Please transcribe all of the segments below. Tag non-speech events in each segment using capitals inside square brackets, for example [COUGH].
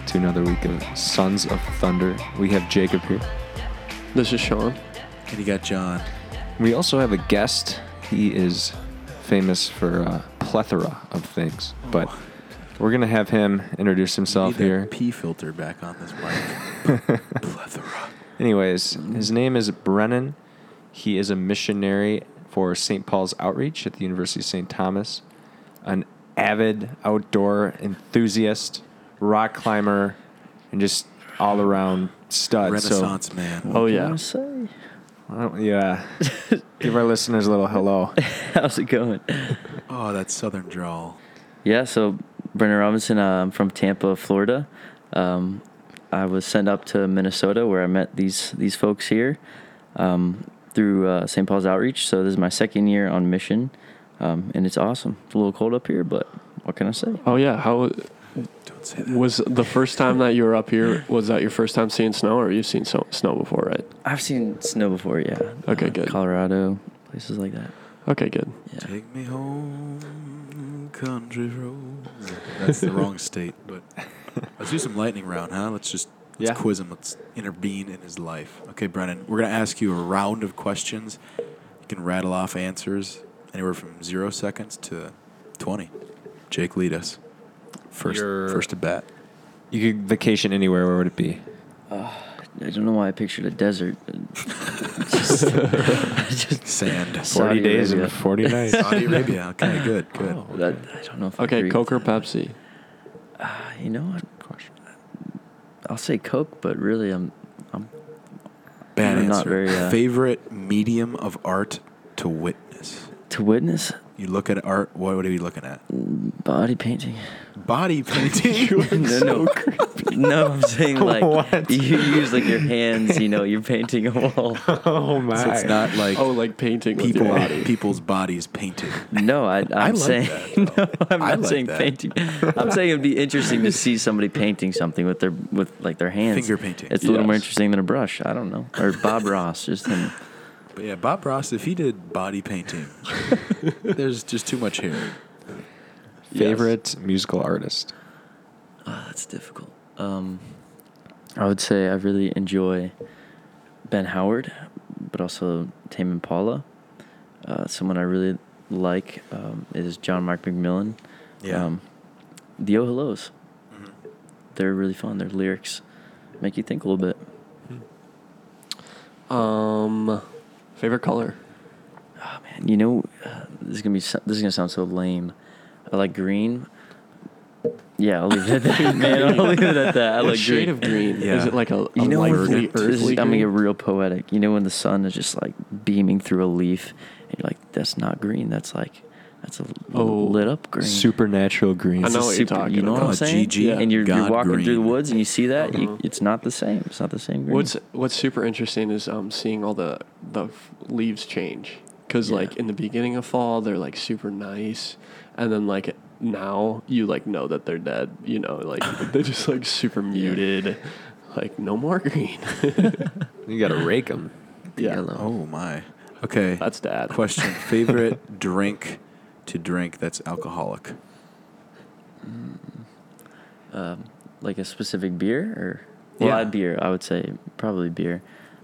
back to another week of Sons of Thunder. We have Jacob here. This is Sean. And you got John. We also have a guest. He is famous for a plethora of things, but oh. we're gonna have him introduce himself Need here. P filter back on this mic. [LAUGHS] Plethora. Anyways, mm-hmm. his name is Brennan. He is a missionary for St. Paul's Outreach at the University of St. Thomas, an avid outdoor enthusiast, rock climber, and just all around stud. Renaissance man. Oh What yeah. can I say? I don't- yeah, [LAUGHS] give our listeners a little hello. [LAUGHS] How's it going? Oh, that southern drawl. Yeah, so Brennan Robinson, uh, I'm from Tampa, Florida. Um, I was sent up to Minnesota where I met these these folks here um, through uh, St. Paul's Outreach. So this is my second year on mission, um, and it's awesome. It's a little cold up here, but what can I say? Oh yeah. How Don't say that. was the first time that you were up here? Was that your first time seeing snow, or you've seen so, snow before, right? I've seen snow before, yeah. Okay, Uh, good. Colorado, places like that. Okay, good. Yeah. Take me home, country road. That's the wrong state, but let's do some lightning round, huh? Let's just let's Yeah. quiz him. Let's intervene in his life. Okay, Brennan, we're gonna ask you a round of questions. You can rattle off answers anywhere from zero seconds to twenty. Jake, lead us. 1st You're- first to bat. You could vacation anywhere. Where would it be? I don't know why I pictured a desert. just, [LAUGHS] just Sand. Forty Forty days Arabia. and forty nights. [LAUGHS] Saudi Arabia. Okay, good, good. Oh, that, I don't know if I Okay, agree. Coke or Pepsi? Uh, you know what? I'll say Coke, but really, I'm I'm Bad I'm answer. not very, uh, Favorite medium of art to witness. to witness You look at art. What, what are you looking at? body painting. Body painting. [LAUGHS] no, no, no. I'm saying like [LAUGHS] What? you use like your hands. You know, you're painting a wall. [LAUGHS] oh my! So it's not like Oh, like painting with people your body. people's bodies painted. No, I, I'm I like saying that, no. I'm I not like saying that. painting. I'm saying it'd be interesting to see somebody painting something with their with like their hands. Finger painting. It's a little more Yes. interesting than a brush. I don't know. Or Bob Ross, just him. But yeah, Bob Ross, if he did body painting, there's just too much hair. Favorite musical artist. Oh, that's difficult. Um, I would say I really enjoy Ben Howard, but also Tame Impala. Uh, someone I really like um, is John Mark McMillan. Yeah. Um, the Oh Hellos. Mhm. They're really fun. Their lyrics make you think a little bit. Um, favorite color? Oh man, you know, uh, this is gonna be so- this is gonna sound so lame. I like green. Yeah, I'll leave it at that, [LAUGHS] man. I'll leave it at that. I like shade green. of green? Yeah. Is it like a, a You know, light when earthly, the- this is- earthly I'm gonna get real poetic. You know, when the sun is just like beaming through a leaf, and you're like, "That's not green. That's like, that's a Oh. lit up green." Supernatural green. I know a what you're talking You know what. I'm saying? GG, Yeah. And you're, you're God walking through the woods and you see that. You, Uh-huh. it's not the same. It's not the same green. What's What's super interesting is um seeing all the the f- leaves change because Yeah. like in the beginning of fall they're like super nice, and then like now you like know that they're dead. You know, like [LAUGHS] they're just like super muted. Like no more green. [LAUGHS] You gotta rake them. yeah, Yellow. Oh my. Okay. that's dad. Question: [LAUGHS] Favorite drink to drink that's alcoholic? um, like a specific beer or well, Yeah. I beer. I would say probably beer.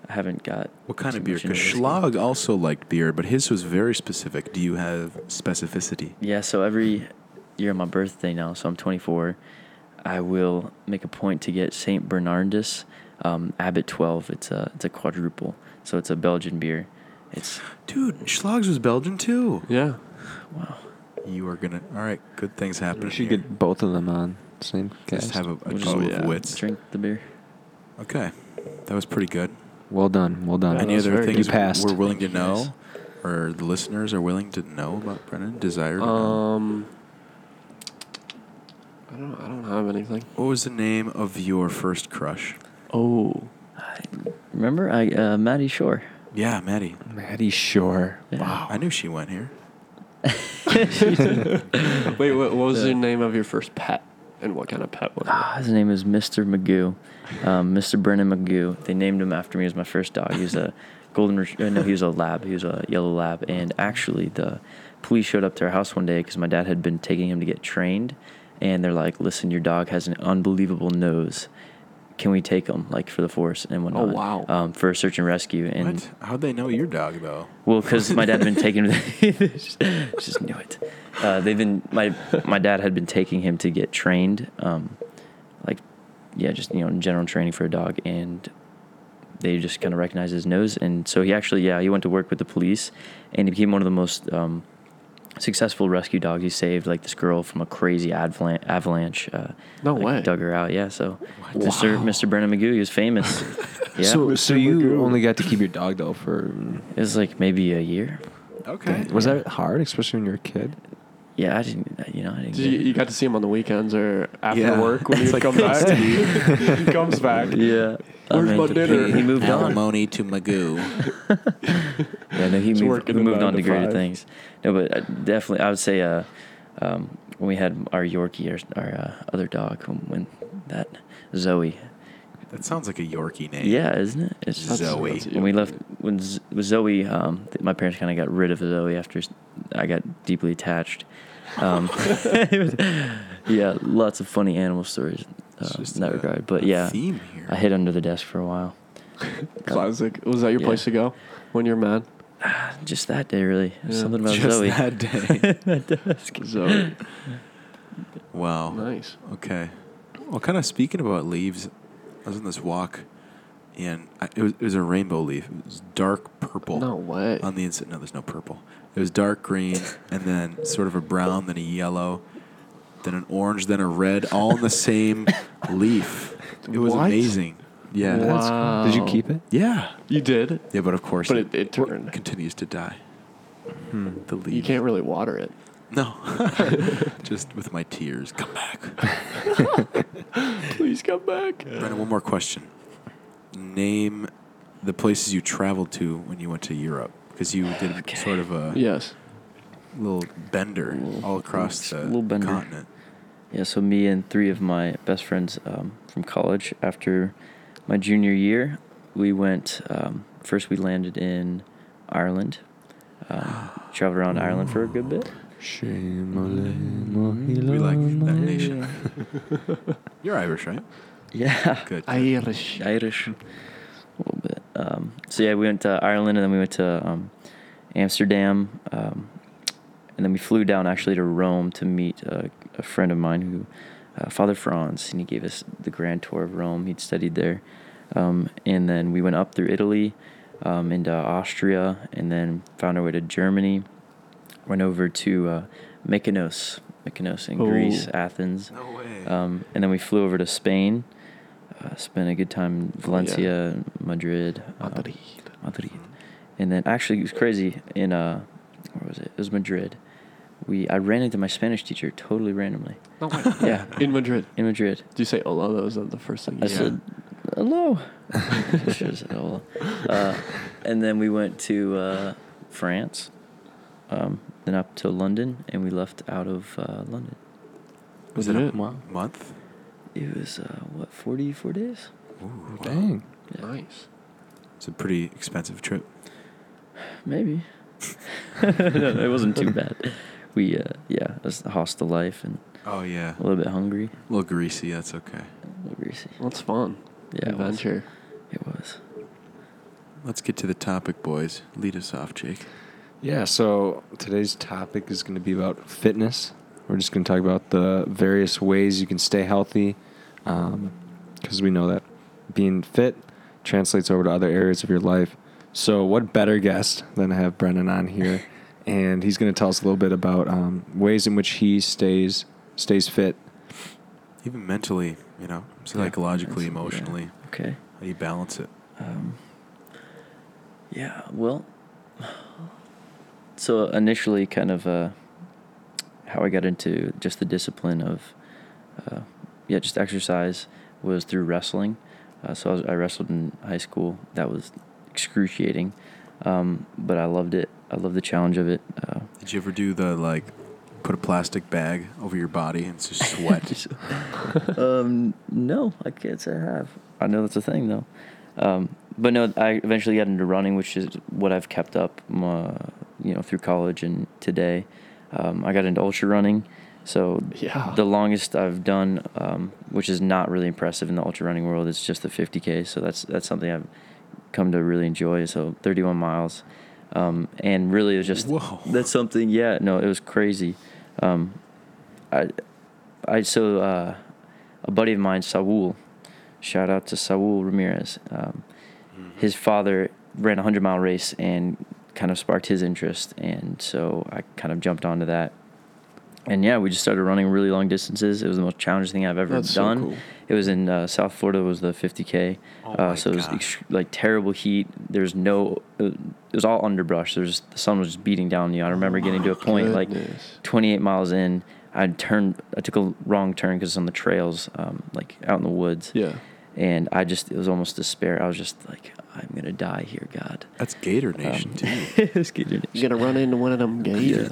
I haven't got What kind of beer? Because whiskey. Schlag also liked beer, but his was very specific. Do you have specificity? Yeah, so every year on my birthday now, so I'm 24, I will make a point to get Saint Bernardus um, Abbott 12. It's a it's a quadruple, so it's a Belgian beer. It's Dude, Schlags was Belgian too. Yeah, wow. You are gonna. All right, good things happen. We should here. get both of them on same just have a, a We'll duel just- of yeah. wits. Drink the beer. Okay, that was pretty good. Well done. Well done. Yeah, Any other very things. You passed. we're willing to Thank guys. know, or the listeners are willing to know about Brennan? Desire to know? um, I don't I don't have anything. What was the name of your first crush? Oh, Remember, I uh, Maddie Shore. Yeah, Maddie. Maddie Shore. Yeah. Wow. I knew she went here. [LAUGHS] [LAUGHS] wait, what, what was The- the name of your first pet, and what kind of pet was it? Ah, his name is Mr. Magoo, um, Mr. Brennan Magoo. They named him after me. He was my first dog. He was a golden. Ret- uh, no, he was a lab. He was a yellow lab. And actually, the police showed up to our house one day because my dad had been taking him to get trained, and they're like, "Listen, your dog has an unbelievable nose. Can we take him like for the force and whatnot? wow. Um, for search and rescue and." What? How'd they know your dog though? Well, because my dad had been taking [LAUGHS] [LAUGHS] just, just knew it. Uh, they've been my my dad had been taking him to get trained, um, like yeah, just you know general training for a dog, and they just kind of recognized his nose, and so he actually yeah he went to work with the police, and he became one of the most um, successful rescue dogs. He saved like this girl from a crazy avalanche. avalanche uh, No like, way. Dug her out. Yeah. So Mr. Mr. Brennan Magoo, he was famous. [LAUGHS] yeah. So, so you Magoo. only got to keep your dog though for. it was like maybe a year. Okay. Was that hard, especially when you were a kid? Yeah, I didn't. You know, I didn't. Did you, get- you got to see him on the weekends or after Yeah. work when [LAUGHS] It's he like come back? [LAUGHS] he comes back. Yeah. I Where's mean, my dinner? He, he moved on. Alimony to Magoo. [LAUGHS] Yeah, no, he He's moved, he moved on to to greater five. things. No, but uh, definitely, I would say uh, um, when we had our Yorkie, our, our uh, other dog, when that Zoe. That sounds like a Yorkie name. Yeah, isn't it? It's That's- Zoe. that's when we left when Z- with Zoe, um, th- my parents kind of got rid of Zoe after I got deeply attached. Um, [LAUGHS] yeah, lots of funny animal stories uh, in that a- regard. But yeah, theme here. I hid under the desk for a while. [LAUGHS] Classic. Was that your Yeah. place to go when you're mad? [SIGHS] Just that day, really. Yeah. Something about Just Zoe. that [LAUGHS] day. that desk. Zoe. wow. nice. Okay. Well, kind of speaking about leaves, I was on this walk, and I, it was it was a rainbow leaf. It was dark purple. No way. On the inside, no, there's no purple. It was dark green, and then sort of a brown, then a yellow, then an orange, then a red, all in the same [LAUGHS] leaf. It was What? amazing. Yeah. Wow. Did you keep it? Yeah. You did, Yeah, but of course, but it, it turned. continues to die. Hmm. The leaf. You can't really water it. No. [LAUGHS] Just with my tears. Come back. [LAUGHS] Please come back. Brandon, one more question. Name the places you traveled to when you went to Europe, because you did sort of a Yes. little bender all across the Little bender. continent. Yeah, so me and three of my best friends um, from college, after my junior year, we went. Um, first, we landed in Ireland. Um, traveled around Ireland for a good bit. We like that nation. [LAUGHS] You're Irish, right? Yeah, Good. Irish. Irish. A little bit. Um, so yeah, we went to Ireland and then we went to um, Amsterdam, um, and then we flew down actually to Rome to meet a, a friend of mine who, uh, Father Franz, and he gave us the grand tour of Rome. He'd studied there, um, and then we went up through Italy, um, into Austria, and then found our way to Germany. Went over to uh, Mykonos, Mykonos in Ooh. Greece, Athens. no way. Um, and then we flew over to Spain. Uh, spent a good time in Valencia, Madrid, uh, Madrid. Madrid. And then actually it was crazy in uh, where was it? It was Madrid. We I ran into my Spanish teacher totally randomly. No way. [LAUGHS] Yeah, In Madrid. in Madrid. Do you say hola? That was the first thing I you Yeah. said hello. [LAUGHS] Should said hello. Uh, and then we went to uh, France. Um, then up to London, and we left out of uh, London. Was Was it it? a Wow. month? It was uh, what forty four days. Ooh, wow. Dang. Yeah. Nice. It's a pretty expensive trip. [SIGHS] Maybe. [LAUGHS] no, it wasn't too bad. We, uh, yeah, it was a hostile life and Oh yeah, a little bit hungry, a little greasy. That's okay. a little greasy. That's fun. Yeah, it was. Adventure. It was. Let's get to the topic, boys. Lead us off, Jake. Yeah, so today's topic is going to be about fitness. We're just going to talk about the various ways you can stay healthy because we know that being fit translates over to other areas of your life. So, what better guest than to have Brennan on here? [LAUGHS] and he's going to tell us a little bit about um, ways in which he stays stays fit. Even mentally, you know, psychologically, yeah. emotionally. Okay. How do you balance it? Um, yeah, well, so initially, kind of uh, how I got into just the discipline of, uh, yeah, just exercise was through wrestling. Uh, so I, was, I wrestled in high school. That was excruciating, um, but I loved it. I loved the challenge of it. Uh, Did you ever do the like, put a plastic bag over your body and just sweat? [LAUGHS] um, no, I can't say I have. I know that's a thing though. Um, but no, I eventually got into running, which is what I've kept up, uh, you know, through college and today. Um, I got into ultra running, So Yeah. the longest I've done, um, which is not really impressive in the ultra running world, is just the 50k. So that's that's something I've come to really enjoy. So 31 miles, um, and really it was just Whoa. that's something. Yeah, no, it was crazy. Um, I, I so uh, a buddy of mine, Saul, shout out to Saul Ramirez. Um, his father ran a hundred mile race and kind of sparked his interest, and so I kind of jumped onto that. And yeah, we just started running really long distances. It was the most challenging thing I've ever That's so done. cool. It was in uh, South Florida. Was the 50k. Oh uh, so it was ext- like terrible heat. There's no. It was all underbrush. There's the sun was just beating down you. I remember getting to a point like 28 miles in. I turned. I took a wrong turn because it's on the trails, um, like out in the woods, Yeah. And I just it was almost despair. I was just like, I'm gonna die here, God. That's Gator Nation Um, too. [LAUGHS] It's getting- You're gonna run into one of them gators.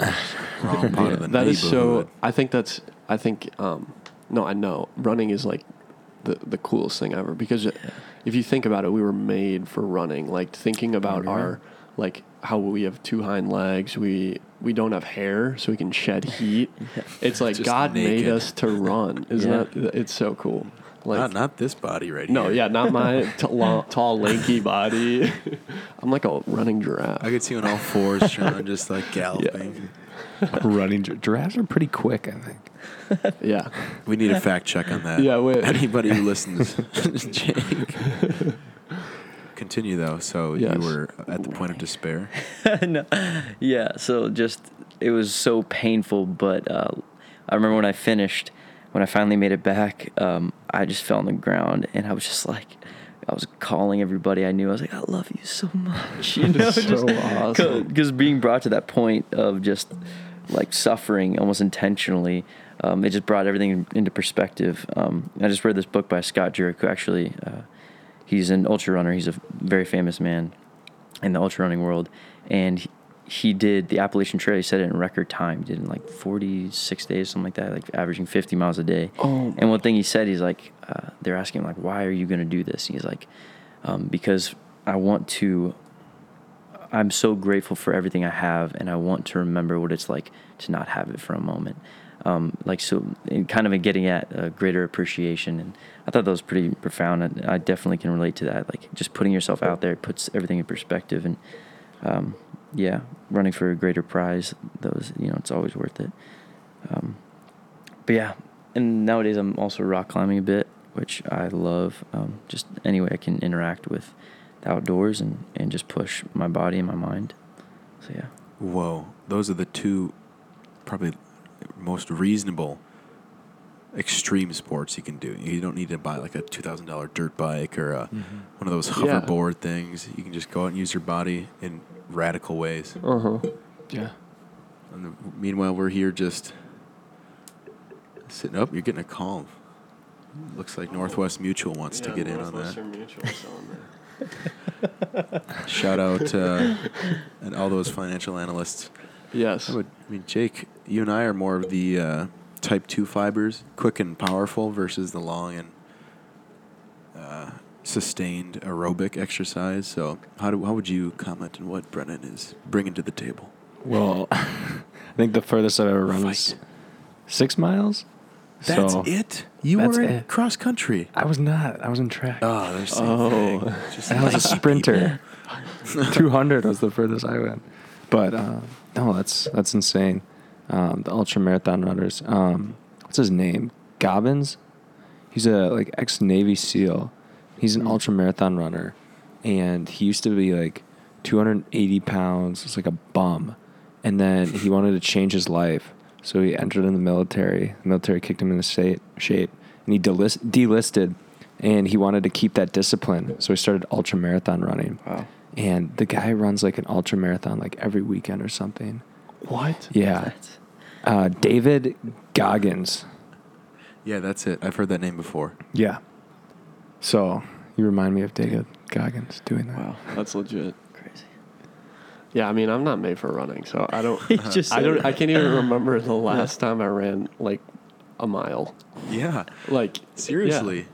Wrong part of the that is so. I think that's. I think. Um, no, I know running is like the the coolest thing ever because if you think about it, we were made for running. Like thinking about You're our like how we have two hind legs. We we don't have hair, so we can shed heat. [LAUGHS] It's like Just God made us to run. Isn't Yeah. that? It's so cool. Like not not this body right no, here. No, yeah, not my [LAUGHS] t- long, tall, lanky body. [LAUGHS] I'm like a running giraffe. I could see you on all fours, Sean, just like [LAUGHS] galloping. Running gi- giraffes are pretty quick, I think. yeah. We need a fact check on that. Yeah, wait. Anybody who listens, Jake. Continue though. So Yes. you were at the point of despair. no. Yeah, so just it was so painful, but uh, I remember when I finished, when I finally made it back, um, I just fell on the ground and I was just like, I was calling everybody I knew. I was like, I love you so much, [LAUGHS] you know, so awesome. because being brought to that point of just like suffering almost intentionally. Um, it just brought everything into perspective. Um, I just read this book by Scott Jurek, who actually, uh, he's an ultra runner. He's a very famous man in the ultra running world, and he, he did the Appalachian Trail. He said it in record time. He did it in like 46 days, something like that, like averaging 50 miles a day. Oh And one thing he said, he's like, uh, they're asking him like, why are you going to do this? And he's like, um, because I want to. I'm so grateful for everything I have, and I want to remember what it's like to not have it for a moment. Um, like so, in kind of in getting at a greater appreciation, and I thought that was pretty profound. And I definitely can relate to that. Like just putting yourself out there puts everything in perspective, and um, yeah, running for a greater prize. Those you know, it's always worth it. Um, but yeah, and nowadays I'm also rock climbing a bit, which I love. Um, just any way I can interact with the outdoors and, and just push my body and my mind. So yeah. Whoa, those are the two probably most reasonable extreme sports you can do. You don't need to buy like a two thousand dollar dirt bike or a, one of those Yeah. hoverboard things. You can just go out and use your body in radical ways. Uh huh. Yeah. And the, meanwhile, we're here just sitting up. you're getting a call. Looks like Northwest Mutual wants to get in on that. on that. [LAUGHS] Shout out uh, and all those financial analysts. Yes. I, would, I mean, Jake, you and I are more of the uh, type two fibers, quick and powerful, versus the long and uh, sustained aerobic exercise. So, how do how would you comment on what Brennan is bringing to the table? Well, [LAUGHS] I think the furthest I've ever run was Fight. six miles. That's so it. You That's were in it. cross country. I was not. I was in track. Oh, there's the Oh. [LAUGHS] I was a sprinter. [LAUGHS] 200 was the furthest I went. But uh, no, that's that's insane. Um, the ultra marathon runners. Um, what's his name? Gobbins. He's a like ex Navy SEAL. He's an Hmm. ultra marathon runner, and he used to be like 280 pounds. It's like a bum, and then he wanted to change his life, so he entered in the military. The military kicked him into sa- shape, and he delist- delisted, and he wanted to keep that discipline, so he started ultra marathon running. Wow. And the guy runs like an ultra marathon like every weekend or something. What? Yeah. That's- Uh, David Goggins. Yeah, that's it. I've heard that name before. Yeah. So you remind me of David Goggins doing that. Wow. That's legit. Crazy. Yeah, I mean, I'm not made for running, so I don't. [LAUGHS] He just I don't. I can't even [LAUGHS] remember the last time I ran like a mile. Yeah, Like seriously. yeah.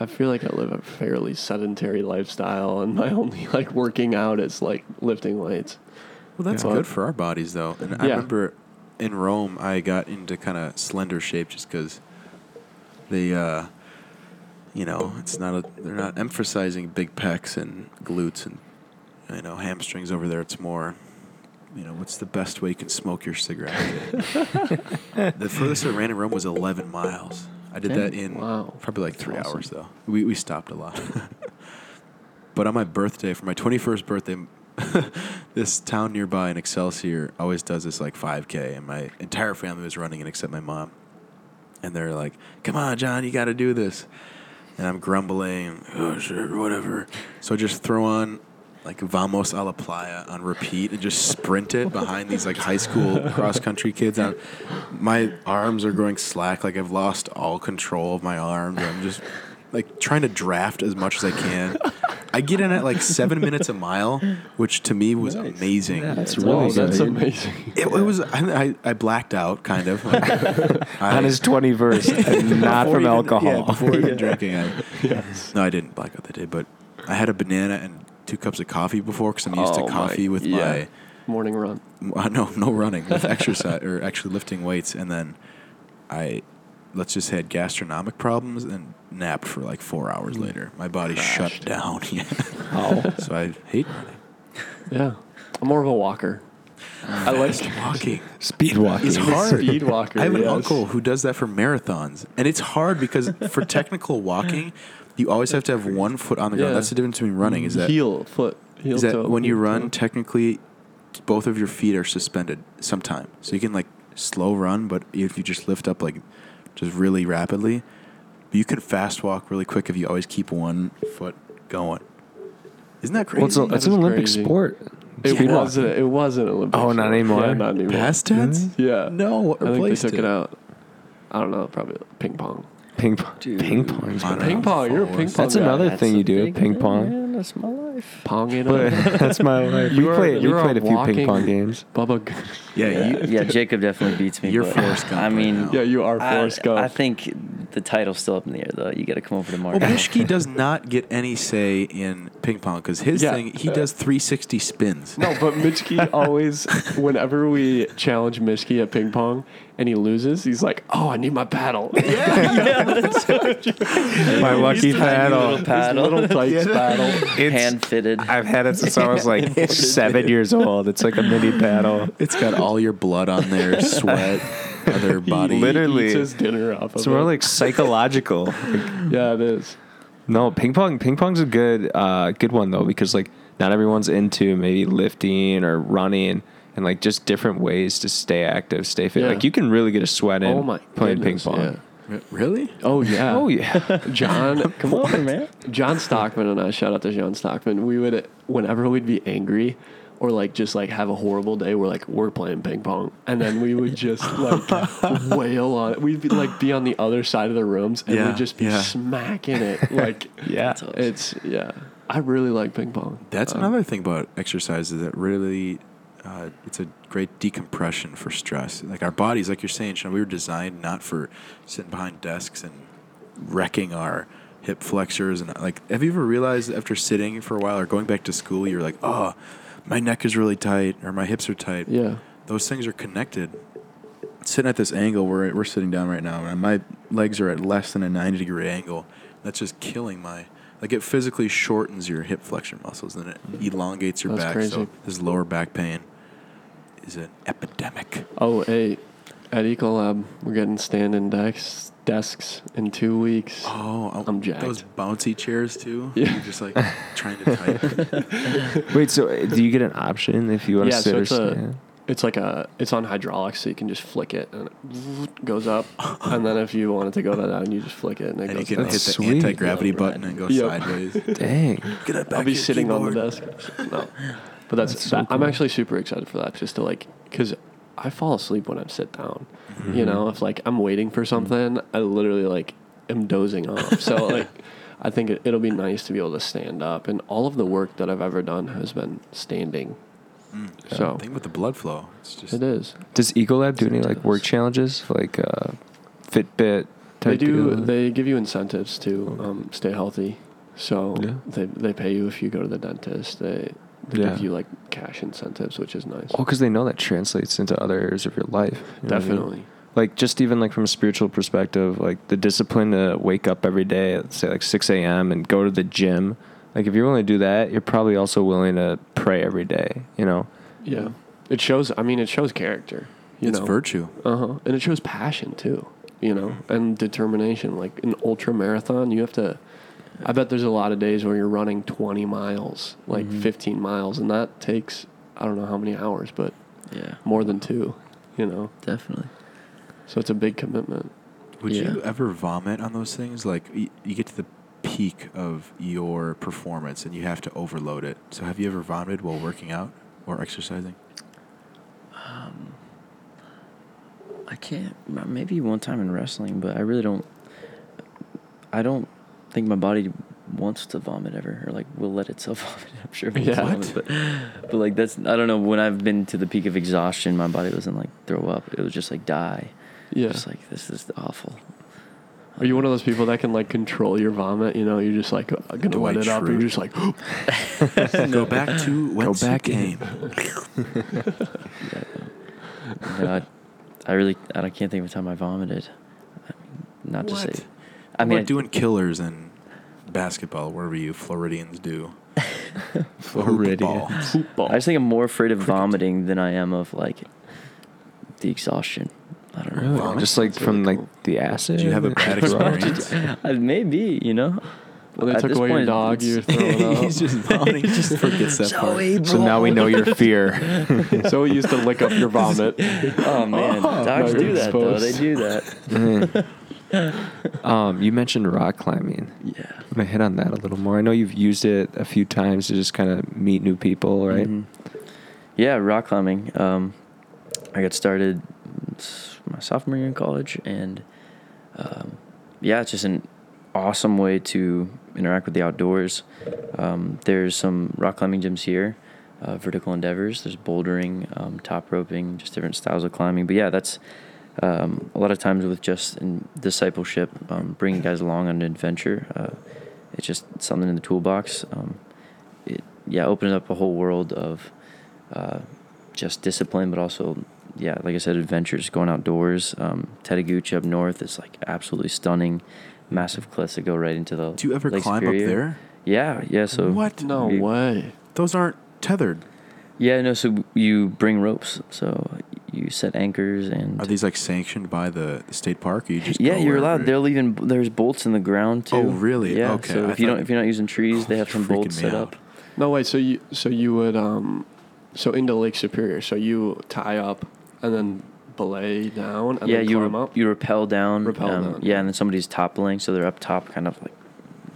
I feel like I live a fairly sedentary lifestyle, and my [LAUGHS] only like working out is like lifting weights. Well, that's Yeah. good for our bodies, though. And I remember in Rome, I got into kind of slender shape just because they, uh, you know, it's not a, they're not emphasizing big pecs and glutes and you know hamstrings over there. It's more, you know, what's the best way you can smoke your cigarette? [LAUGHS] the furthest I ran in Rome was 11 miles. I did that in Wow. probably like three Awesome. hours though. We we stopped a lot. [LAUGHS] but on my birthday, for my 21st birthday, [LAUGHS] this town nearby in Excelsior always does this like 5K, and my entire family was running it except my mom. And they're like, "Come on, John, you got to do this." And I'm grumbling, "Oh, sure, whatever." So I just throw on like "Vamos a la Playa" on repeat and just sprint it behind these like high school [LAUGHS] cross country kids. And my arms are growing slack, like I've lost all control of my arms. I'm just like trying to draft as much as I can. I get in at like seven minutes a mile, which to me was amazing. That's Wow, really that's good. amazing. It, it was. I, I, I blacked out, kind of. [LAUGHS] I, On his 21st, and [LAUGHS] not from even- alcohol. Yeah, before even [LAUGHS] drinking. I, yes. no, I didn't black out that day, but I had a banana and two cups of coffee before because I'm used Oh to my- coffee with yeah. Morning run. my no no running with exercise or actually lifting weights, and then I let's just say had gastronomic problems and napped for like four hours mm. later. My body shut down. [LAUGHS] Yeah. Oh. so I hate running. Yeah. I'm more of a walker. I like walking. Speed walking. It's hard. Speed walker. I have an yes. uncle who does that for marathons, and it's hard because for technical [LAUGHS] walking, you always have to have one foot on the ground. Yeah. That's the difference between running. Is that heel foot? Heel is that toe, when you run, toe. technically, both of your feet are suspended sometime. So you can like slow run, but if you just lift up like just really rapidly, you can fast walk really quick if you always keep one foot going. Isn't that crazy? Well, it's, a, it's an Olympic crazy. sport. It Speed wasn't. walking. It wasn't Olympic. Oh, not anymore? Yeah, not anymore. Past tense? Yeah. No, what I think they took it? it? out. I don't know. Probably ping pong. Ping pong. Dude. Ping pong's Come on been Ping pong. You're a ping pong. That's guy. another That's thing you do, big ping thing, pong. Man, that's my life. Pong it But up. [LAUGHS] that's my life. We You're- played. We you're a played a few ping pong games. Bubba. G- Yeah, you, Yeah, Jacob definitely beats me. You're but Forrest Gump I right mean, now. Yeah, you are I, Forrest Gump. I think the title's still up in the air, though. You got to come over tomorrow. Well, Mishki does not get any say in ping pong because his Yeah. thing, he does 360 spins. No, but Mitchki [LAUGHS] always, whenever we challenge Mitchki at ping pong and he loses, he's like, "Oh, I need my paddle." [LAUGHS] yeah, that's My lucky Tiny paddle. little paddle. Little tights paddle. It's, hand fitted. I've had it since I was like [LAUGHS] seven years old. It's like a mini paddle. It's got all your blood on there, [LAUGHS] sweat, other body. He Literally. eats his dinner off of It's more it. like psychological. [LAUGHS] Like, yeah, it is. no, ping pong. Ping pong's a good, uh, good one though because like not everyone's into maybe lifting or running and like just different ways to stay active, stay fit. Yeah. Like you can really get a sweat in Oh my playing goodness, ping pong. yeah. R- Really? Oh yeah. Oh yeah. John, [LAUGHS] Come on, man. John Stockman and I, shout out to John Stockman. We would, whenever we'd be angry or like just like have a horrible day, we're like, we're playing ping pong. And then we would just [LAUGHS] like wail on it. We'd be like be on the other side of the rooms and Yeah, we'd just be yeah. smacking it. [LAUGHS] Like, yeah. it's, yeah. I really like ping pong. That's Um, another thing about exercise is that really, uh, it's a great decompression for stress. Like our bodies, like you're saying, Sean, we were designed not for sitting behind desks and wrecking our hip flexors and like. Have you ever realized after sitting for a while or going back to school, you're like, oh, my neck is really tight or my hips are tight. Yeah. Those things are connected. Sitting at this angle where we're sitting down right now, and my legs are at less than a 90 degree angle. That's just killing my. Like it physically shortens your hip flexor muscles, and it elongates your That's back. crazy. So this lower back pain is an epidemic. Oh, hey, at Ecolab, we're getting standing desks, desks in two weeks. Oh, I'm jacked. Those bouncy chairs too. Yeah. You're just like trying to tighten. [LAUGHS] Wait, so uh, do you get an option if you want to Yeah, sit so or it's a- It's like a, it's on hydraulics, so you can just flick it and it [LAUGHS] goes up. and then if you want it to go that down, you just flick it and it and you goes can hit the sweet. anti gravity Yeah, button right. and go Yep. sideways. Dang. Get up back I'll be here, sitting on the keyboard. desk. No, but that's, That's so that, I'm actually super excited for that, just to like, because I fall asleep when I sit down. Mm-hmm. You know, if like I'm waiting for something, I literally like am dozing off. So [LAUGHS] like, I think it, it'll be nice to be able to stand up. And all of the work that I've ever done has been standing. Mm. So Think with the blood flow. It's just it is. Does Ecolab do any like work challenges, like uh, Fitbit? They type do. deal? They give you incentives to um, stay healthy. So Yeah. they they pay you if you go to the dentist. They They Yeah. give you like cash incentives, which is nice. Well, because they know that translates into other areas of your life. you know what I mean? Definitely. Like just even like from a spiritual perspective, like the discipline to wake up every day, at say like six a.m. and go to the gym. Like if you're willing to do that, you're probably also willing to pray every day. You know. Yeah. It shows. I mean, it shows character. You it's know? virtue. Uh huh. And it shows passion too, you know, and determination. Like an ultra marathon, you have to. I bet there's a lot of days where you're running 20 miles, like Mhm. 15 miles, and that takes I don't know how many hours, but Yeah, more than two, you know. definitely. So it's a big commitment. Would Yeah. you ever vomit on those things? Like y- you get to the peak of your performance and you have to overload it. So have you ever vomited while working out or exercising? Um, I can't. Maybe one time in wrestling, but I really don't. I don't think my body wants to vomit ever, or like will let itself [LAUGHS] vomit. I'm sure. It wants Yeah. vomit, but but like that's I don't know. When I've been to the peak of exhaustion, my body doesn't like throw up. It was just like die. Yeah. Just like this is awful. Are you one of those people that can like control your vomit? You know, you're just like uh, gonna Dwight let it up, and Schrute. you're just like, [LAUGHS] [GASPS] Go back to [LAUGHS] whence you back in. came. No, I, I really I can't think of a time I vomited. I mean, not to What? say. I I mean, mean, doing killers in basketball, wherever you Floridians do. [LAUGHS] Floridians. Football. football. I just think I'm more afraid of Cricket. vomiting than I am of like the exhaustion. I don't know. Really? Vomit? Just like That's from really like cool. the acid. Did you have a bad [LAUGHS] experience? [LAUGHS] Uh, maybe you know. Well, they At took this away your dog. You're throwing up. He's just vomiting. He just forgets that part. So now we know your fear. so he used to lick up your vomit. Oh man, Oh, dogs do you're that though. They do that. [LAUGHS] um, you mentioned rock climbing. Yeah. I'm gonna hit on that a little more. I know you've used it a few times to just kind of meet new people, right? Mhm. Yeah, rock climbing. Um, I got started my sophomore year in college, and um, yeah, it's just an awesome way to interact with the outdoors. Um, there's some rock climbing gyms here, uh, vertical endeavors. There's bouldering, um, top roping, just different styles of climbing. But yeah, that's um, a lot of times with just in discipleship, um, bringing guys along on an adventure. Uh, it's just something in the toolbox. Um, it yeah opens up a whole world of uh, just discipline, but also yeah, like I said, adventures, going outdoors. Um, Tettegouche up north is like absolutely stunning, massive cliffs that go right into the. Do you ever Lake climb Superior. up there? Yeah, yeah. So What? No we- way. Those aren't tethered. Yeah, no. So you bring ropes. So you set anchors and. Are these like sanctioned by the, the state park? Or you just yeah, you're allowed. They'll even there's bolts in the ground too. Oh, really? Yeah. Okay, So I if you don't, if you're not using trees, they have some bolts set out. up. No way. So you so you would um, so into Lake Superior. So you tie up and then belay down and yeah, then you climb re- up. you rappel down. Rappel um, down. Yeah, and then somebody's toppling, so they're up top, kind of like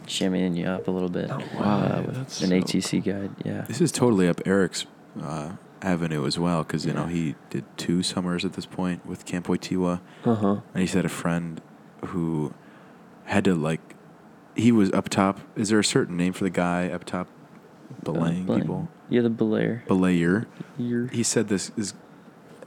shimmying you up a little bit. Oh, uh, wow, with that's an so ATC guide. Yeah. This is totally up Eric's uh, avenue as well, because you know he did two summers at this point with Camp Waitiwa, Uh huh. and he said a friend who had to like, he was up top. Is there a certain name for the guy up top, belaying Uh, people? Yeah, the belayer. Belayer. You're, He said this is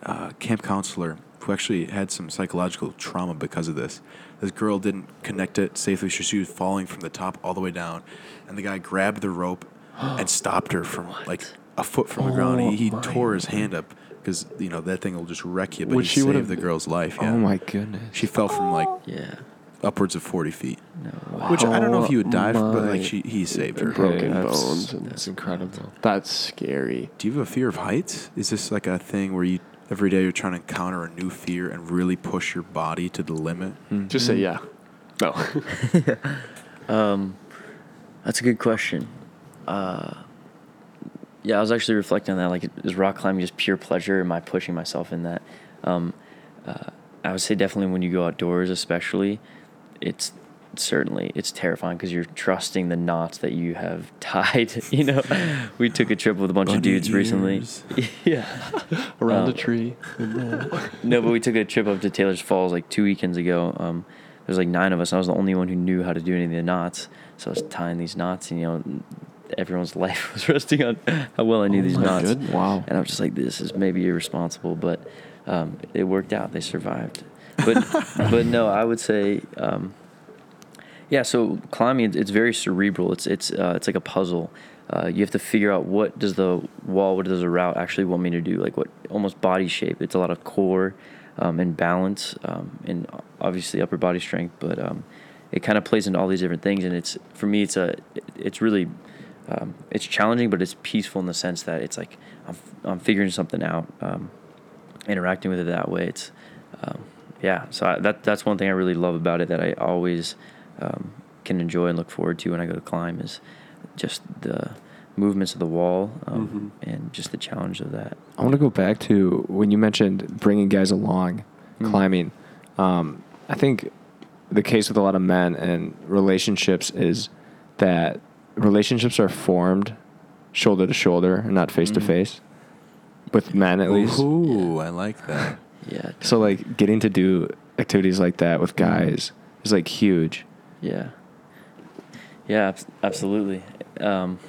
uh, camp counselor who actually had some psychological trauma because of this. This girl didn't connect it safely. She she was falling from the top all the way down, and the guy grabbed the rope [GASPS] and stopped her from like a foot from the ground. Oh, He, he tore his hand up because you know that thing will just wreck you. But Would he she saved would've- the girl's life. Yeah. Oh my goodness. She fell from like yeah. upwards of forty feet, No. which I don't know if you would die, from, but my- like she he saved her. Broken that's, bones and- That's incredible. That's scary. Do you have a fear of heights? Is this like a thing where you every day you're trying to encounter a new fear and really push your body to the limit? Hmm. Just say yeah. [LAUGHS] No. [LAUGHS] Um, that's a good question. Uh, yeah, I was actually reflecting on that. Like, is rock climbing just pure pleasure? Am I pushing myself in that? Um, uh, I would say definitely when you go outdoors, especially, it's certainly it's terrifying because you're trusting the knots that you have [LAUGHS] tied. you know, we took a trip with a bunch of Bunny dudes recently. [LAUGHS] yeah. [LAUGHS] Around Um, a tree. No, but we took a trip up to Taylor's Falls like two weekends ago. Um, there was like nine of us. And I was the only one who knew how to do any of the knots. So I was tying these knots, and you know, everyone's [LAUGHS] life was resting on how well I knew Oh these knots. goodness. Wow. And I was just like, this is maybe irresponsible, but um, it worked out. They survived. But [LAUGHS] but no, I would say, um, Yeah, so climbing it's very cerebral. It's it's uh, it's like a puzzle. Uh, you have to figure out what does the wall, what does the route actually want me to do, like what almost body shape. It's a lot of core um, and balance um, and obviously upper body strength, but um, it kind of plays into all these different things. And it's for me, it's a it's really um, it's challenging, but it's peaceful in the sense that it's like I'm, I'm figuring something out, um, interacting with it that way. It's um, yeah, so I, that that's one thing I really love about it that I always um, can enjoy and look forward to when I go to climb is just the movements of the wall um, and just the challenge of that. I want to go back to when you mentioned bringing guys along Mm. climbing. Um, I think the case with a lot of men and relationships is that relationships are formed shoulder to shoulder and not face to Mhm. face. With men, at least. Ooh, I like that. [LAUGHS] Yeah. So like getting to do activities like that with guys is like huge. Yeah. Yeah, abs- absolutely. Um,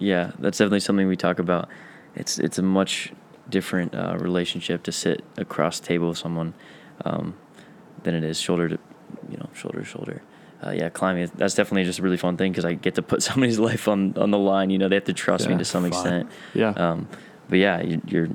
yeah, that's definitely something we talk about. It's it's a much different uh, relationship to sit across the table with someone um, than it is shoulder to, you know, shoulder to shoulder. Uh, yeah, climbing. That's definitely just a really fun thing because I get to put [LAUGHS] somebody's life on on the line. You know, they have to trust me to some fun. extent. Yeah. Um, but yeah, you, you're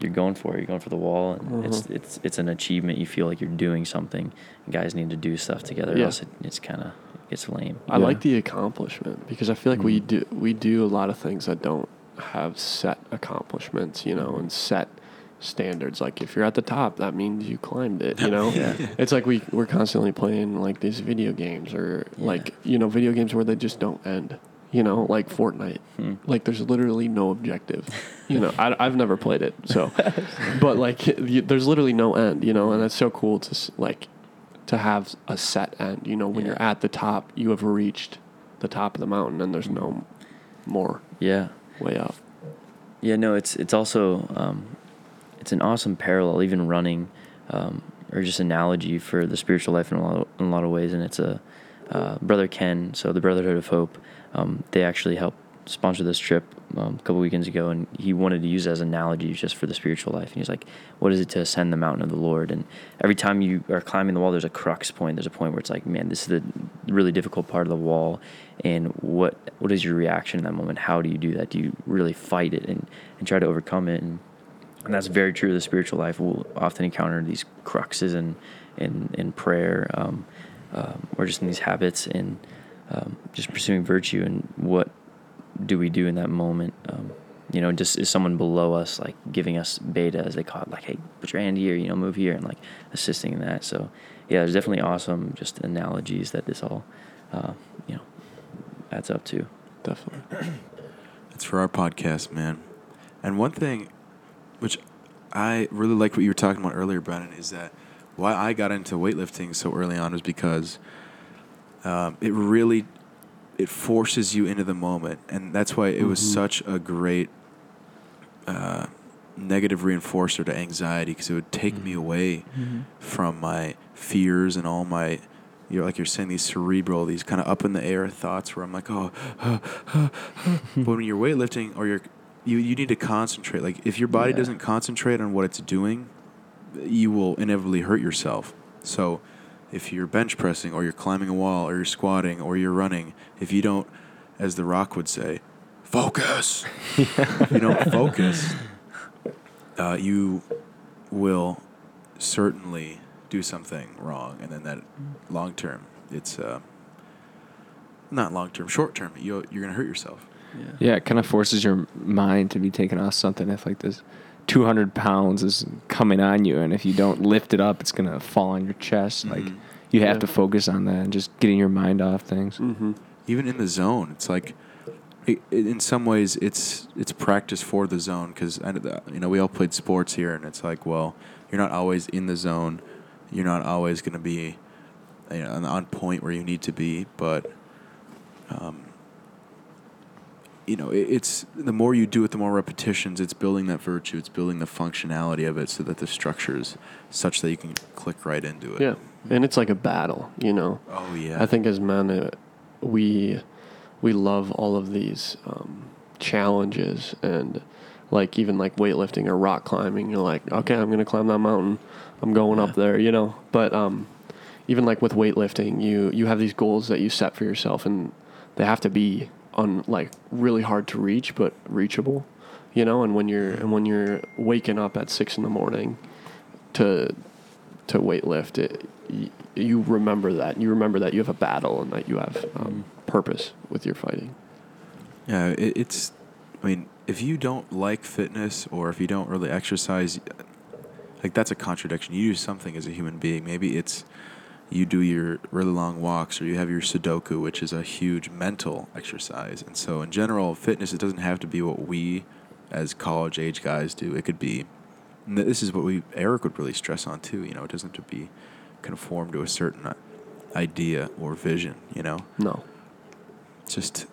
you're going for it. You're going for the wall, and it's Mhm. it's it's an achievement. You feel like you're doing something. guys need to do stuff together, or Yeah. else it, it's kind of it's lame. I Yeah. like the accomplishment because I feel like we Mhm. do we do a lot of things that don't have set accomplishments, you know, and set standards. Like if you're at the top, that means you climbed it, you know. Yeah. It's like we we're constantly playing like these video games or Yeah. like you know video games where they just don't end. You know, like Fortnite. Hmm. Like there's literally no objective. You know, I, I've never played it, so, [LAUGHS] but like you, there's literally no end. You know, and it's so cool to like to have a set end. You know, when you're at the top, you have reached the top of the mountain, and there's no more Yeah. way up. Yeah, no, it's it's also um, it's an awesome parallel, even running, um, or just analogy for the spiritual life in a lot of, in a lot of ways. And it's a uh, brother Ken, so the Brotherhood of Hope. Um, they actually helped sponsor this trip um, a couple weekends ago, and he wanted to use it as an analogy just for the spiritual life. And he's like, "What is it to ascend the mountain of the Lord?" And every time you are climbing the wall, there's a crux point. There's a point where it's like, "Man, this is the really difficult part of the wall." And what what is your reaction in that moment? How do you do that? Do you really fight it and, and try to overcome it? And and that's very true of the spiritual life. We'll often encounter these cruxes in in, in prayer, um, um, or just in these habits, and um, just pursuing virtue. And what do we do in that moment? Um, you know, just is someone below us like giving us beta, as they call it, like, hey, put your hand here, you know, move here, and like assisting in that. So, yeah, there's definitely awesome just analogies that this all, uh, you know, adds up to. Definitely. [CLEARS THROAT] It's for our podcast, man. And one thing, which I really like what you were talking about earlier, Brennan, is that why I got into weightlifting so early on was because um, it really it forces you into the moment, and that's why it was Mhm. such a great uh, negative reinforcer to anxiety because it would take me away from my fears and all my you're like you're saying these cerebral these kind of up in the air thoughts where i'm like oh [SIGHS] [SIGHS] [SIGHS] but when you're weightlifting or you're you, you need to concentrate like if your body Yeah. doesn't concentrate on what it's doing you will inevitably hurt yourself so if you're bench pressing or you're climbing a wall or you're squatting or you're running if you don't as the rock would say focus if you don't focus [LAUGHS] uh, you will certainly do something wrong, and then that long term, it's uh, not long term, short term. You you're gonna hurt yourself. Yeah, it kind of forces your mind to be taken off something if like this 200 pounds is coming on you, and if you don't lift it up, it's gonna fall on your chest. Like Mhm. you have Yeah. to focus on that and just getting your mind off things. Mm-hmm. Even in the zone, it's like. It, it, in some ways, it's it's practice for the zone because you know we all played sports here, and it's like, well, you're not always in the zone, you're not always going to be, you know, on- on point where you need to be, but um, you know, it, it's the more you do it, the more repetitions. It's building that virtue. It's building the functionality of it, so that the structure is such that you can click right into it. Yeah, and it's like a battle. You know. Oh yeah. I think as men, uh, we we love all of these um, challenges and like even like weightlifting or rock climbing. You're like, okay, I'm gonna climb that mountain. I'm going up there, you know. But um, even like with weightlifting, you you have these goals that you set for yourself, and they have to be on like really hard to reach, but reachable. You know, and when you're and when you're waking up at six in the morning to to weightlift, it, y- you remember that. You remember that you have a battle and that you have um, purpose with your fighting. Yeah, it, it's. I mean, if you don't like fitness or if you don't really exercise, like that's a contradiction. You do something as a human being. Maybe it's you do your really long walks or you have your Sudoku, which is a huge mental exercise. And so, in general, fitness it doesn't have to be what we as college age guys do. It could be. and This is what we Eric would really stress on too. You know, it doesn't have to be conform to a certain idea or vision. You know No. just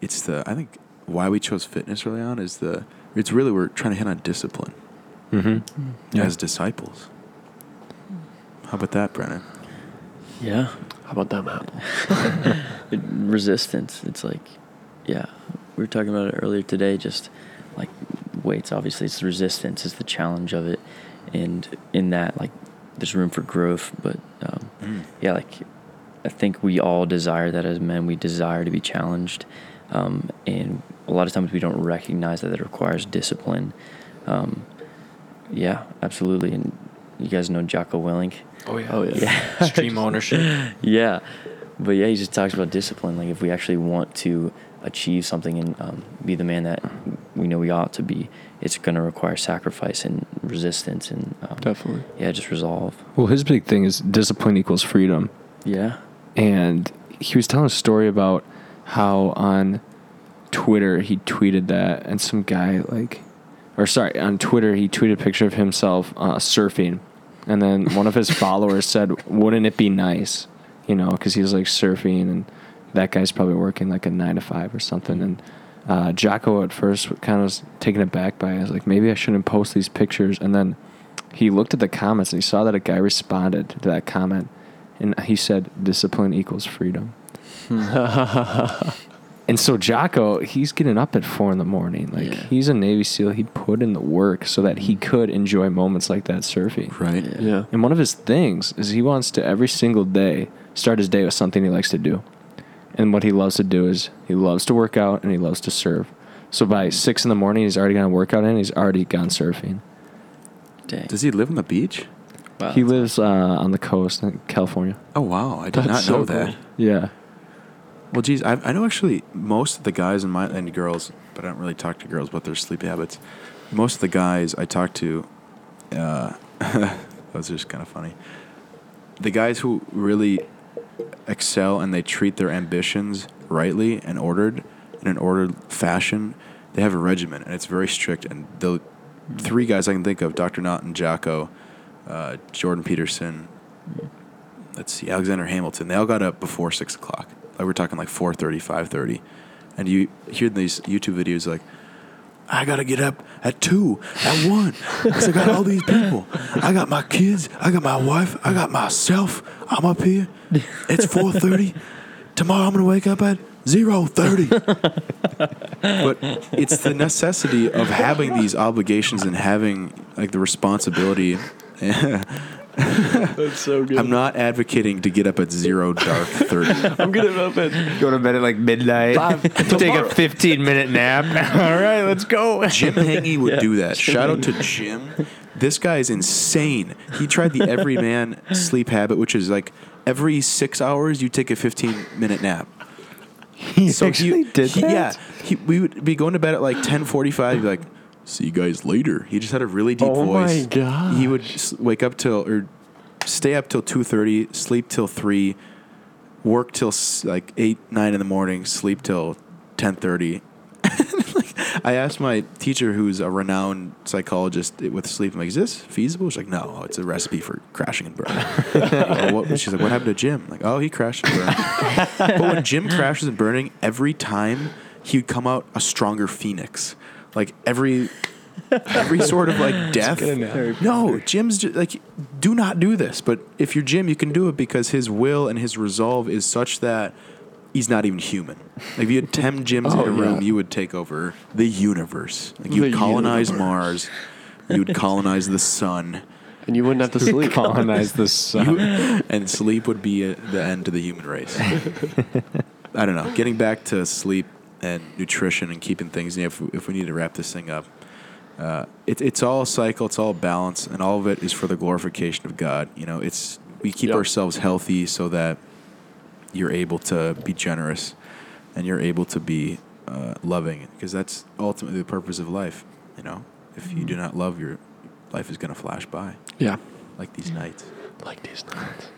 it's the I think why we chose fitness early on is the it's really we're trying to hit on discipline Mm-hmm. Yeah. as disciples. How about that, Brennan? Yeah. How about that, Matt? [LAUGHS] Resistance. It's like, yeah, we were talking about it earlier today. Just like weights, obviously, it's resistance is the challenge of it, and in that, like, there's room for growth. But um, Mm. yeah, like, I think we all desire that as men. We desire to be challenged, um, and a lot of times we don't recognize that it requires discipline. Um, yeah, absolutely. And you guys know Jocko Willink. Oh yeah. Oh, yeah. Yeah. [LAUGHS] Extreme Ownership. [LAUGHS] yeah, but yeah, he just talks about discipline. Like if we actually want to achieve something and um, be the man that we know we ought to be, it's going to require sacrifice and resistance and um, Definitely. yeah, just resolve. Well, his big thing is discipline equals freedom. Yeah, and he was telling a story about how on Twitter he tweeted that, and some guy like, or sorry, on Twitter he tweeted a picture of himself uh, surfing, and then one of his [LAUGHS] followers said, "Wouldn't it be nice?" You know, because he was like surfing, and that guy's probably working like a nine to five or something, and. Uh, Jocko at first kind of was taken aback by it. I was like, maybe I shouldn't post these pictures. And then he looked at the comments and he saw that a guy responded to that comment and he said discipline equals freedom. [LAUGHS] [LAUGHS] And so Jocko, he's getting up at four in the morning. Like Yeah. he's a Navy SEAL. He put in the work so that he could enjoy moments like that surfing. Right. Yeah. Yeah. And one of his things is he wants to every single day start his day with something he likes to do. And what he loves to do is he loves to work out and he loves to surf. So by six in the morning, he's already got a workout in. He's already gone surfing. dang. Does he live on the beach? Wow, he lives uh, on the coast in California. Oh wow, I did That's not so know that. cool. Yeah. Well, geez, I, I know actually most of the guys in my and girls, but I don't really talk to girls about their sleep habits. Most of the guys I talk to, uh, [LAUGHS] that was just kind of funny. The guys who really excel and they treat their ambitions rightly and ordered in an ordered fashion, they have a regimen and it's very strict. And the three guys I can think of, Dr. Naughton, Jocko, uh, Jordan Peterson, let's see, Alexander Hamilton, they all got up before six o'clock. Like we're talking like 4.30, 5.30. And you hear these YouTube videos like, I gotta get up at two, at one, because I got all these people. I got my kids, I got my wife, I got myself. I'm up here. It's 4.30. Tomorrow I'm gonna wake up at 0.30. but it's the necessity of having these obligations and having like the responsibility. [LAUGHS] [LAUGHS] That's so good. I'm not advocating to get up at zero dark [LAUGHS] thirty. I'm getting up at Go to bed at like midnight. Five. [LAUGHS] Take a 15 minute nap. All right, let's go. Jim Hangy would do that. Shout out to Jim. This guy is insane. He tried the everyman sleep habit, which is like every six hours you take a 15 minute nap. He actually did he- that? Yeah, he, we would be going to bed at like 10:45. He'd be like, "See you guys later." He just had a really deep Oh my voice. gosh. He would wake up till or stay up till 2:30, sleep till three, work till like eight, nine in the morning, sleep till 10:30. like, [LAUGHS] I asked my teacher, who's a renowned psychologist eh, with sleep, I'm like, "Is this feasible?" She's like, "No, it's a recipe for crashing and burning." [LAUGHS] oh, what, she's like, "What happened to Jim?" I'm like, "Oh, he crashed and burned." but when Jim [LAUGHS] crashes and burning, every time he would come out a stronger phoenix. Like every every sort of like [LAUGHS] death. No, Jim's just, like, do not do this. But if you're Jim, you can do it because his will and his resolve is such that he's not even human. Like if you had ten Jims Oh, in a room, yeah. you would take over the universe. Like you'd The colonize universe. Mars, you would [LAUGHS] colonize the sun, and you wouldn't have to sleep. Colonize the [LAUGHS] sun. and sleep would be uh the end to the human race. I don't know. Getting back to sleep and nutrition and keeping things. If if we need to wrap this thing up, uh, it, it's all a cycle. It's all balance, and all of it is for the glorification of God. You know, it's we keep Yep. ourselves healthy so that you're able to be generous and you're able to be uh, loving because that's ultimately the purpose of life. You know, if you do not love, your life is going to flash by Yeah, like these nights. like these nights.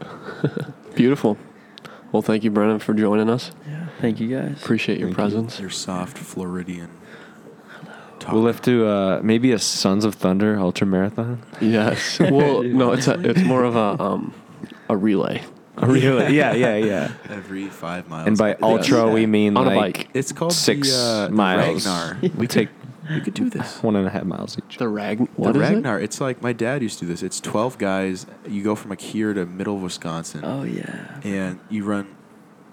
[LAUGHS] Beautiful. Well, thank you, Brennan, for joining us. Yeah. Thank you guys. Appreciate your Thank you. presence. Your soft Floridian. Talk. We'll have to uh, maybe a Sons of Thunder ultra marathon. Yes. [LAUGHS] Well, no, it's a, it's more of a um a relay Really? yeah, yeah, yeah. every five miles. And by ultra, Yeah. we mean on a like bike. it's called six the, uh, miles. Ragnar. [LAUGHS] We take We could do this. one and a half miles each. The rag. What the is it? Ragnar. It's like my dad used to do this. It's twelve guys. You go from like here to middle of Wisconsin, Oh yeah. and you run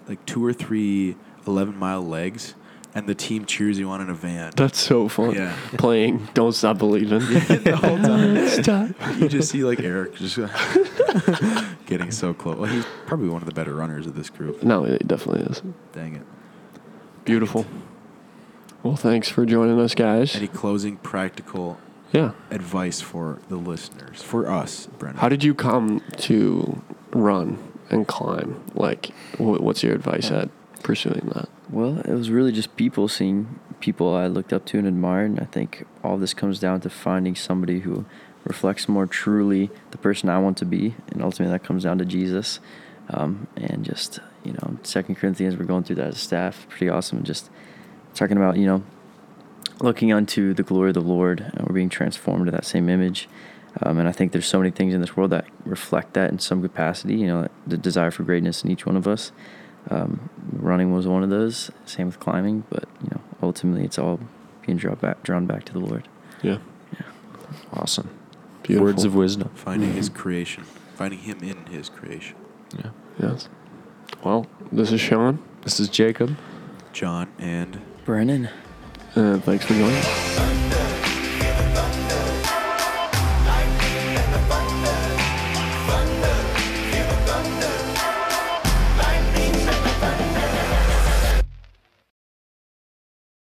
like two or three 11 mile legs, and the team cheers you on in a van. That's so fun. Yeah. Playing "Don't Stop Believing." [LAUGHS] the whole time. [LAUGHS] Stop. you just see like Eric just [LAUGHS] getting so close. Well, he's probably one of the better runners of this group. No, it definitely is. Dang it. Beautiful. Well, thanks for joining us, guys. Any closing practical Yeah. advice for the listeners, for us, Brennan? How did you come to run and climb? Like, what's your advice at pursuing that? Well, it was really just people seeing people I looked up to and admired. And I think all this comes down to finding somebody who reflects more truly the person I want to be. And ultimately, that comes down to Jesus. Um, and just, you know, Second Corinthians, we're going through that as a staff. Pretty awesome. And just talking about, you know, looking unto the glory of the Lord. And we're being transformed to that same image. Um, and I think there's so many things in this world that reflect that in some capacity. You know, the desire for greatness in each one of us. Um, running was one of those. Same with climbing, but you know, ultimately, it's all being drawn back, drawn back to the Lord. Yeah. Awesome. Beautiful. Words of wisdom. Finding his creation, finding him in his creation. Yeah. Yes. Well, this is Sean, This is Jacob. John and Brennan. and thanks for joining.